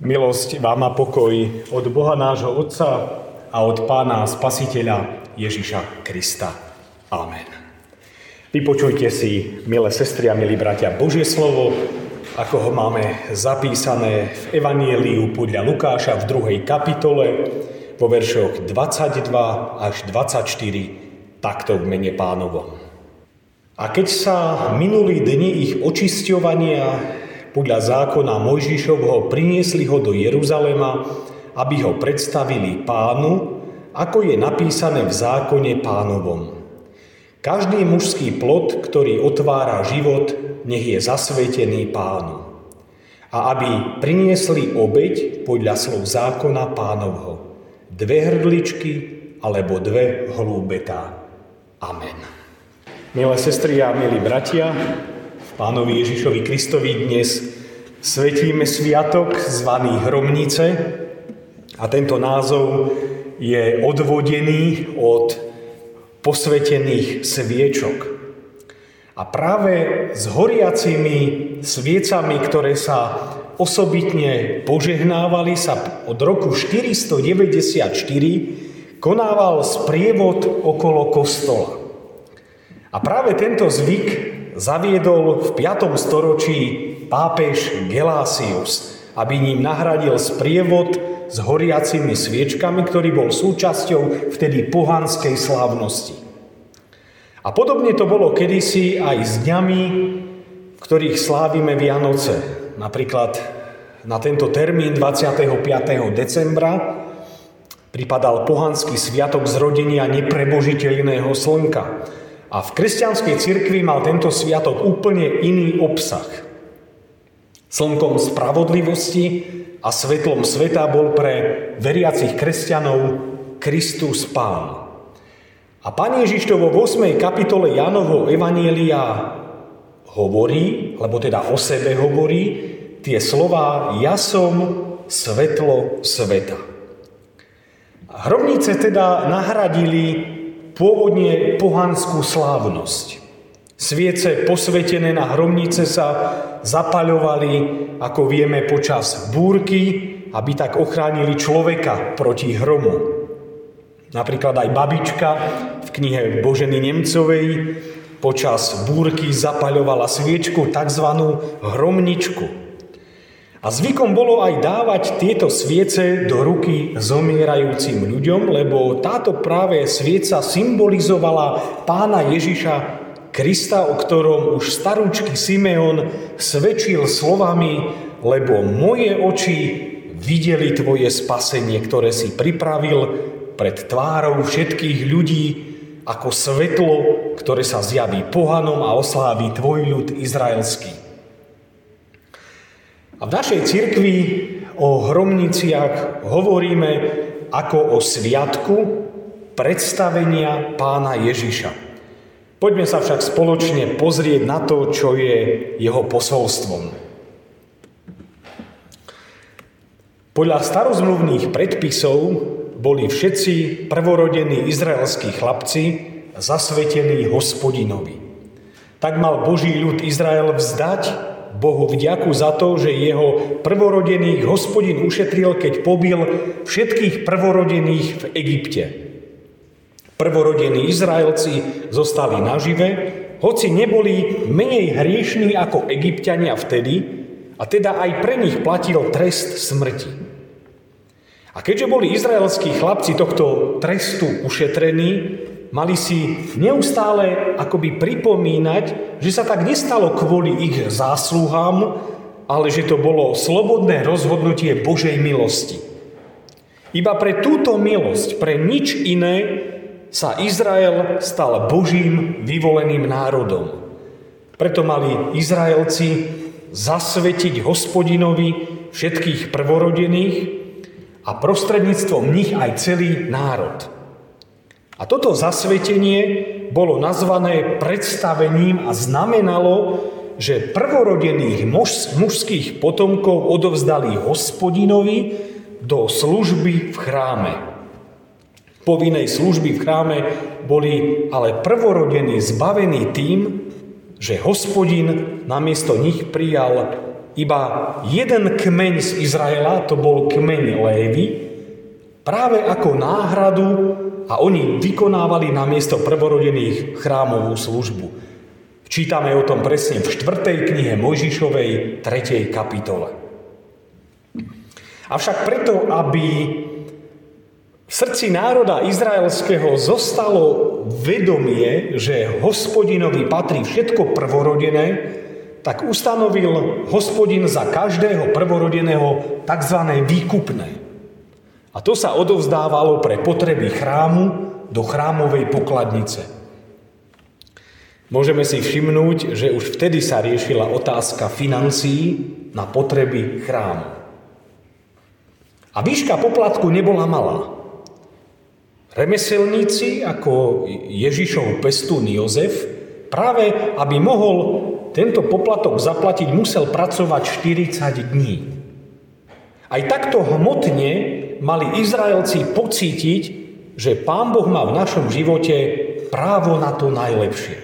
Milosť vám a pokoj od Boha nášho Otca a od Pána Spasiteľa Ježiša Krista. Amen. Vypočujte si, milé sestry a milí bratia, Božie slovo, ako ho máme zapísané v Evanieliu podľa Lukáša v druhej kapitole vo veršoch 22 až 24, takto v mene pánovom. A keď sa minuli dni ich očisťovania podľa zákona Mojžišovho priniesli ho do Jeruzalema, aby ho predstavili pánu, ako je napísané v zákone pánovom. Každý mužský plod, ktorý otvára život, nech je zasvetený pánu. A aby priniesli obeď podľa slov zákona pánovho. Dve hrdličky alebo dve hlúbetá. Amen. Milé sestry a milí bratia, Pánovi Ježišovi Kristovi dnes svetíme sviatok zvaný Hromnice a tento názov je odvodený od posvetených sviečok. A práve s horiacimi sviecami, ktoré sa osobitne požehnávali, sa od roku 494 konával sprievod okolo kostola. A práve tento zvyk zaviedol v 5. storočí pápež Gelásius, aby ním nahradil sprievod s horiacimi sviečkami, ktorý bol súčasťou vtedy pohanskej slávnosti. A podobne to bolo kedysi aj s dňami, v ktorých slávime Vianoce. Napríklad na tento termín 25. decembra pripadal pohanský sviatok zrodenia neprebožiteľného slnka, a v kresťanskej cirkvi mal tento sviatok úplne iný obsah. Slnkom spravodlivosti a svetlom sveta bol pre veriacich kresťanov Kristus Pán. A Pán Ježiš to vo 8. kapitole Janovo Evanielia hovorí, alebo teda o sebe hovorí, tie slova Ja som svetlo sveta. Hrobnice teda nahradili pôvodne pohanskú slávnosť. Sviece posvetené na hromnice sa zapaľovali, ako vieme, počas búrky, aby tak ochránili človeka proti hromu. Napríklad aj babička v knihe Boženy Nemcovej počas búrky zapaľovala sviečku, tzv. hromničku. A zvykom bolo aj dávať tieto sviece do ruky zomierajúcim ľuďom, lebo táto práve svieca symbolizovala pána Ježiša Krista, o ktorom už starúčky Simeon svedčil slovami, lebo moje oči videli tvoje spasenie, ktoré si pripravil pred tvárou všetkých ľudí, ako svetlo, ktoré sa zjaví pohanom a osláví tvoj ľud izraelský. A v našej cirkvi o hromniciach hovoríme ako o sviatku predstavenia pána Ježiša. Poďme sa však spoločne pozrieť na to, čo je jeho posolstvom. Podľa starozmluvných predpisov boli všetci prvorodení izraelskí chlapci zasvetení hospodinovi. Tak mal Boží ľud Izrael vzdať Bohu vďaku za to, že jeho prvorodených hospodin ušetril, keď pobil všetkých prvorodených v Egypte. Prvorodení Izraelci zostali nažive, hoci neboli menej hriešní ako egyptiania vtedy, a teda aj pre nich platil trest smrti. A keďže boli izraelskí chlapci tohto trestu ušetrení, mali si neustále akoby pripomínať, že sa tak nestalo kvôli ich zásluhám, ale že to bolo slobodné rozhodnutie Božej milosti. Iba pre túto milosť, pre nič iné sa Izrael stal Božím vyvoleným národom. Preto mali Izraelci zasvetiť hospodinovi všetkých prvorodených a prostredníctvom nich aj celý národ. A toto zasvetenie bolo nazvané predstavením a znamenalo, že prvorodených muž, mužských potomkov odovzdali hospodinovi do služby v chráme. Povinnej služby v chráme boli ale prvorodení zbavení tým, že hospodin namiesto nich prijal iba jeden kmeň z Izraela, to bol kmeň Lévy, práve ako náhradu a oni vykonávali na miesto prvorodených chrámovú službu. Čítame o tom presne v 4. knihe Mojžišovej 3. kapitole. Avšak preto, aby v srdci národa izraelského zostalo vedomie, že hospodinovi patrí všetko prvorodené, tak ustanovil hospodin za každého prvorodeného tzv. výkupné. A to sa odovzdávalo pre potreby chrámu do chrámovej pokladnice. Môžeme si všimnúť, že už vtedy sa riešila otázka financií na potreby chrámu. A výška poplatku nebola malá. Remeselníci ako Ježišov pestún Jozef práve aby mohol tento poplatok zaplatiť, musel pracovať 40 dní. Aj takto hmotne mali Izraelci pocítiť, že Pán Boh má v našom živote právo na to najlepšie.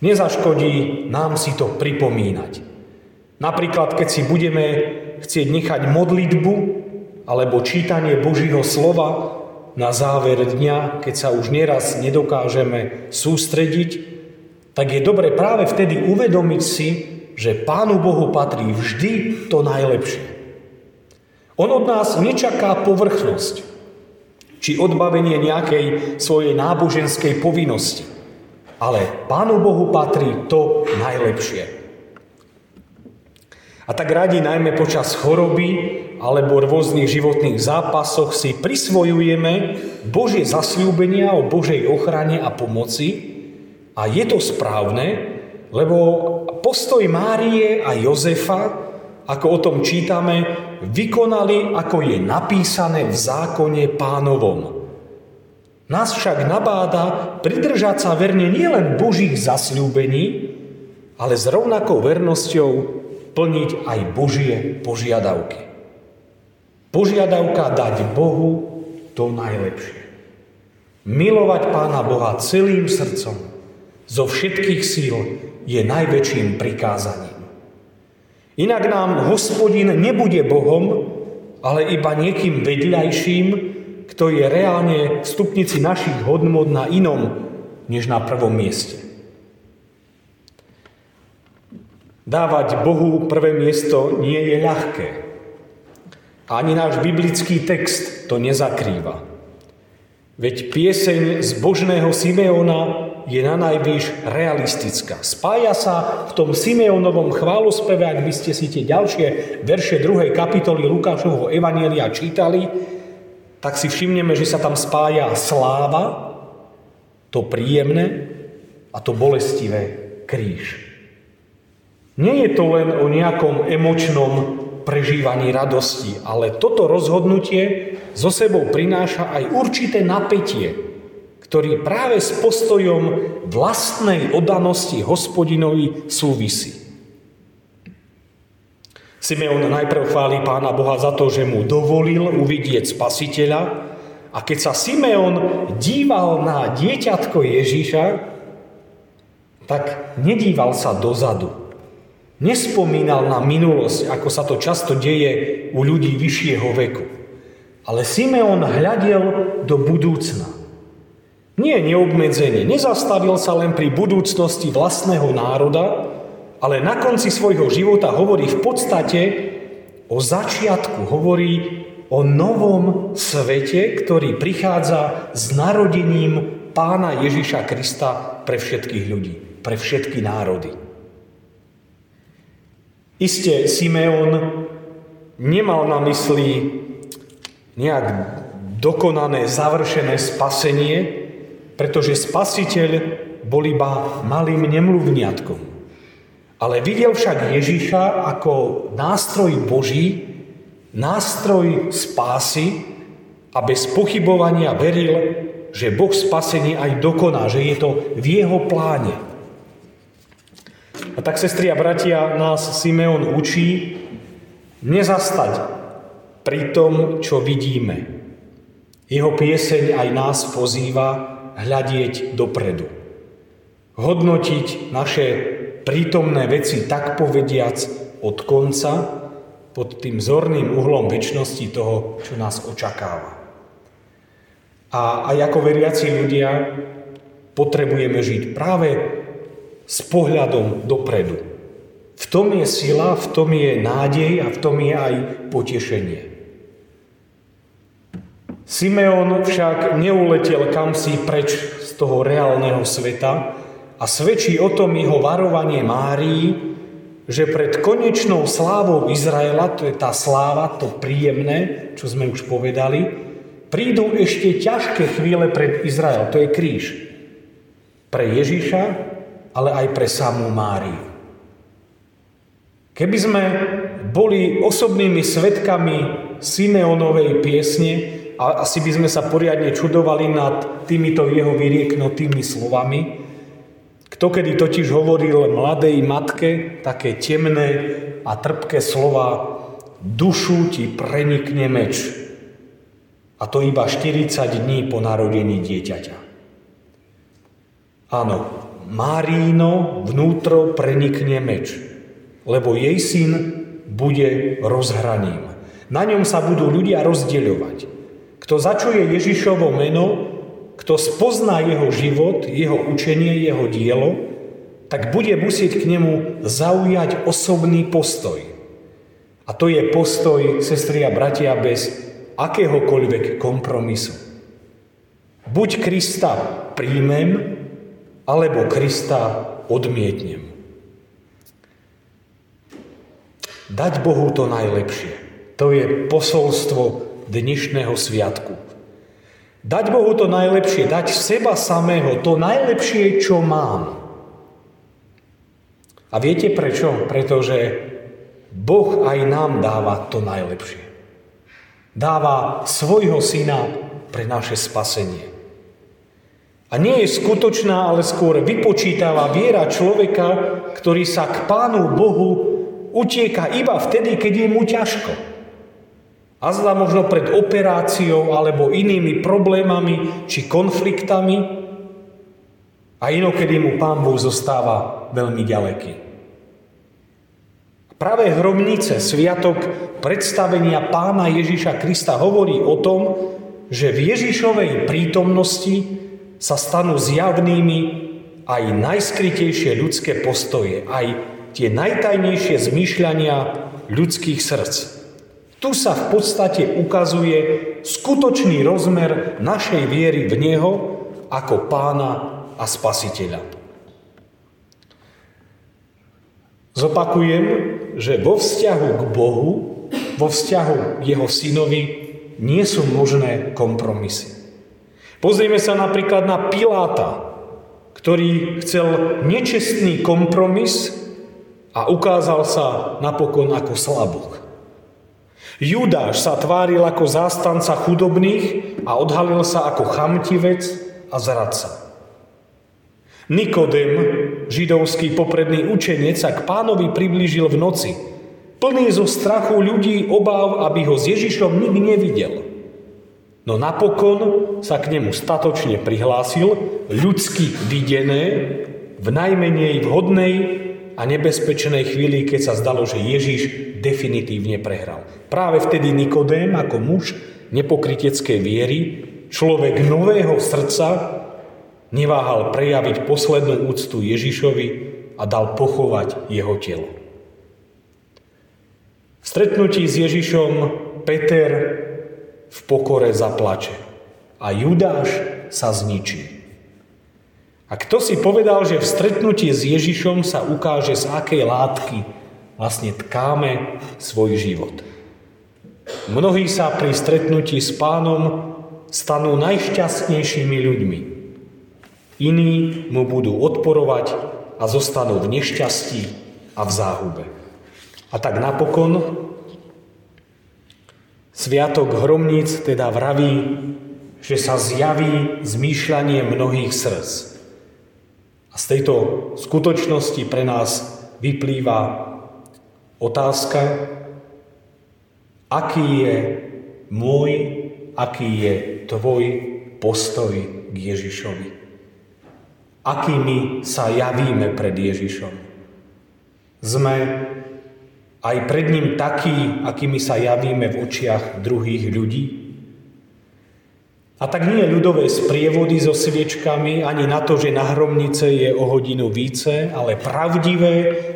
Nezaškodí nám si to pripomínať. Napríklad, keď si budeme chcieť nechať modlitbu alebo čítanie Božího slova na záver dňa, keď sa už nieraz nedokážeme sústrediť, tak je dobre práve vtedy uvedomiť si, že Pánu Bohu patrí vždy to najlepšie. On od nás nečaká povrchnosť, či odbavenie nejakej svojej náboženskej povinnosti, ale Pánu Bohu patrí to najlepšie. A tak radi najmä počas choroby alebo rôznych životných zápasoch si prisvojujeme Božie zasľúbenia o Božej ochrane a pomoci a je to správne, lebo postoj Márie a Jozefa, ako o tom čítame, vykonali, ako je napísané v zákone pánovom. Nás však nabáda pridržať sa verne nielen Božích zasľúbení, ale s rovnakou vernosťou plniť aj Božie požiadavky. Požiadavka dať Bohu to najlepšie. Milovať Pána Boha celým srdcom, zo všetkých síl je najväčším prikázaním. Inak nám hospodin nebude Bohom, ale iba niekým vedľajším, kto je reálne v stupnici našich hodnot na inom, než na prvom mieste. Dávať Bohu prvé miesto nie je ľahké. Ani náš biblický text to nezakrýva. Veď pieseň z Božného Simeona je na najvyš realistická. Spája sa v tom Simeonovom chválospeve, ak by ste si tie ďalšie verše 2. kapitoly Lukášovho Evanielia čítali, tak si všimneme, že sa tam spája sláva, to príjemné a to bolestivé kríž. Nie je to len o nejakom emočnom prežívaní radosti, ale toto rozhodnutie so sebou prináša aj určité napätie, ktorý práve s postojom vlastnej odanosti hospodinovi súvisí. Simeon najprv chváli pána Boha za to, že mu dovolil uvidieť spasiteľa a keď sa Simeon díval na dieťatko Ježíša, tak nedíval sa dozadu, Nespomínal na minulosť, ako sa to často deje u ľudí vyššieho veku. Ale Simeon hľadel do budúcna. Nie neobmedzenie, nezastavil sa len pri budúcnosti vlastného národa, ale na konci svojho života hovorí v podstate o začiatku, hovorí o novom svete, ktorý prichádza s narodením pána Ježiša Krista pre všetkých ľudí, pre všetky národy. Isté Simeon nemal na mysli nejak dokonané, završené spasenie, pretože spasiteľ bol iba malým nemluvniatkom. Ale videl však Ježiša ako nástroj Boží, nástroj spásy a bez pochybovania veril, že Boh spasenie aj dokoná, že je to v jeho pláne. A tak, sestri a bratia, nás Simeon učí nezastať pri tom, čo vidíme. Jeho pieseň aj nás pozýva hľadieť dopredu. Hodnotiť naše prítomné veci tak povediac od konca pod tým zorným uhlom väčšnosti toho, čo nás očakáva. A aj ako veriaci ľudia potrebujeme žiť práve s pohľadom dopredu. V tom je sila, v tom je nádej a v tom je aj potešenie. Simeon však neuletel kam si preč z toho reálneho sveta a svedčí o tom jeho varovanie Márii, že pred konečnou slávou Izraela, to je tá sláva, to príjemné, čo sme už povedali, prídu ešte ťažké chvíle pred Izrael, to je kríž. Pre Ježiša, ale aj pre samú Máriu. Keby sme boli osobnými svetkami Simeonovej piesne, a asi by sme sa poriadne čudovali nad týmito jeho vyrieknutými slovami, kto kedy totiž hovoril mladej matke také temné a trpké slova dušu ti prenikne meč. A to iba 40 dní po narodení dieťaťa. Áno, Máríno vnútro prenikne meč lebo jej syn bude rozhraním. Na ňom sa budú ľudia rozdeľovať. Kto začuje Ježišovo meno, kto spozná jeho život, jeho učenie, jeho dielo, tak bude musieť k nemu zaujať osobný postoj. A to je postoj, sestri a bratia, bez akéhokoľvek kompromisu. Buď Krista príjmem, alebo Krista odmietnem. Dať Bohu to najlepšie. To je posolstvo dnešného sviatku. Dať Bohu to najlepšie, dať seba samého, to najlepšie, čo mám. A viete prečo? Pretože Boh aj nám dáva to najlepšie. Dáva svojho syna pre naše spasenie. A nie je skutočná, ale skôr vypočítava viera človeka, ktorý sa k Pánu Bohu utieka iba vtedy, keď je mu ťažko. A zda možno pred operáciou alebo inými problémami či konfliktami a inokedy mu Pán Boh zostáva veľmi ďaleký. Práve hromnice, sviatok predstavenia pána Ježiša Krista hovorí o tom, že v Ježišovej prítomnosti sa stanú zjavnými aj najskrytejšie ľudské postoje, aj tie najtajnejšie zmýšľania ľudských srdc. Tu sa v podstate ukazuje skutočný rozmer našej viery v Neho ako pána a spasiteľa. Zopakujem, že vo vzťahu k Bohu, vo vzťahu k Jeho synovi nie sú možné kompromisy. Pozrieme sa napríklad na Piláta, ktorý chcel nečestný kompromis a ukázal sa napokon ako slabok. Judáš sa tváril ako zástanca chudobných a odhalil sa ako chamtivec a zradca. Nikodem, židovský popredný učenec, sa k pánovi priblížil v noci, plný zo strachu ľudí obáv, aby ho s Ježišom nikdy nevidel. No napokon sa k nemu statočne prihlásil, ľudsky videné, v najmenej vhodnej a nebezpečnej chvíli, keď sa zdalo, že Ježiš definitívne prehral. Práve vtedy Nikodém ako muž nepokryteckej viery, človek nového srdca, neváhal prejaviť poslednú úctu Ježišovi a dal pochovať jeho telo. V stretnutí s Ježišom Peter v pokore zaplače a Judáš sa zničí. A kto si povedal, že v stretnutí s Ježišom sa ukáže, z akej látky vlastne tkáme svoj život. Mnohí sa pri stretnutí s pánom stanú najšťastnejšími ľuďmi. Iní mu budú odporovať a zostanú v nešťastí a v záhube. A tak napokon Sviatok hromníc teda vraví, že sa zjaví zmýšľanie mnohých srdc. A z tejto skutočnosti pre nás vyplýva otázka, aký je môj, aký je tvoj postoj k Ježišovi. Akými sa javíme pred Ježišom. Sme aj pred ním takí, akými sa javíme v očiach druhých ľudí? A tak nie ľudové sprievody so sviečkami, ani na to, že na hromnice je o hodinu více, ale pravdivé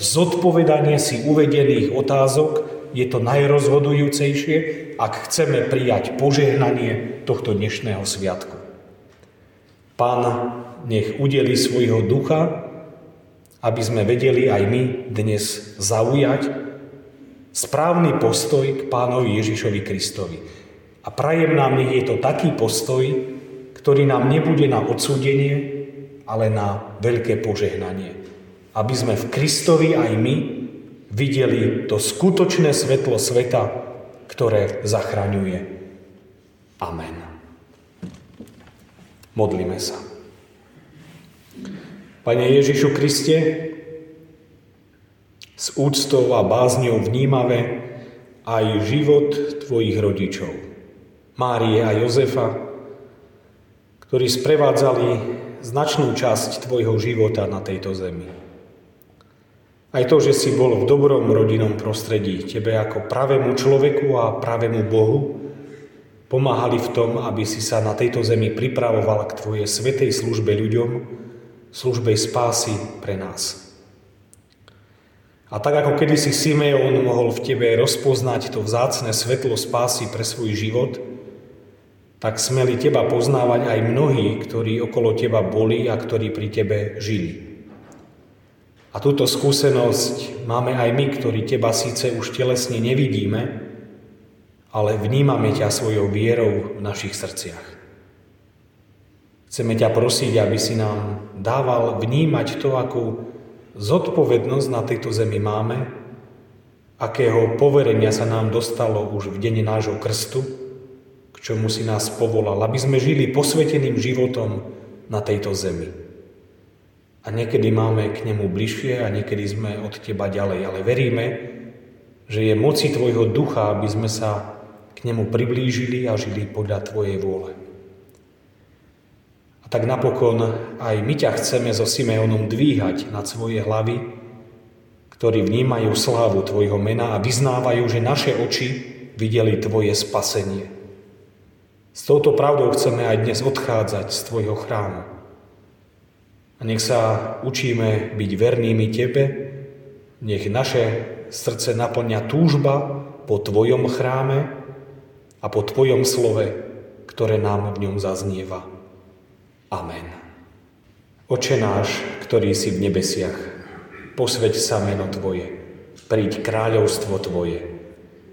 zodpovedanie si uvedených otázok je to najrozhodujúcejšie, ak chceme prijať požehnanie tohto dnešného sviatku. Pán nech udeli svojho ducha, aby sme vedeli aj my dnes zaujať správny postoj k pánovi Ježišovi Kristovi. A prajem nám, nech je to taký postoj, ktorý nám nebude na odsúdenie, ale na veľké požehnanie. Aby sme v Kristovi aj my videli to skutočné svetlo sveta, ktoré zachraňuje. Amen. Modlíme sa. Pane Ježišu Kriste, s úctou a bázňou vnímame aj život tvojich rodičov, Márie a Jozefa, ktorí sprevádzali značnú časť tvojho života na tejto zemi. Aj to, že si bol v dobrom rodinnom prostredí, tebe ako pravému človeku a pravému Bohu, pomáhali v tom, aby si sa na tejto zemi pripravoval k tvojej svetej službe ľuďom, službe spásy pre nás. A tak ako kedysi Simeon mohol v tebe rozpoznať to vzácne svetlo spásy pre svoj život, tak smeli teba poznávať aj mnohí, ktorí okolo teba boli a ktorí pri tebe žili. A túto skúsenosť máme aj my, ktorí teba síce už telesne nevidíme, ale vnímame ťa svojou vierou v našich srdciach. Chceme ťa prosiť, aby si nám dával vnímať to, ako zodpovednosť na tejto zemi máme, akého poverenia sa nám dostalo už v dene nášho krstu, čomu si nás povolal, aby sme žili posveteným životom na tejto zemi. A niekedy máme k nemu bližšie a niekedy sme od teba ďalej, ale veríme, že je moci tvojho ducha, aby sme sa k nemu priblížili a žili podľa tvojej vôle. A tak napokon aj my ťa chceme so Simeonom dvíhať nad svoje hlavy, ktorí vnímajú slávu Tvojho mena a vyznávajú, že naše oči videli Tvoje spasenie. S touto pravdou chceme aj dnes odchádzať z Tvojho chrámu. A nech sa učíme byť vernými Tebe, nech naše srdce naplňa túžba po Tvojom chráme a po Tvojom slove, ktoré nám v ňom zaznieva. Amen. Oče náš, ktorý si v nebesiach, posveď sa meno Tvoje, príď kráľovstvo Tvoje.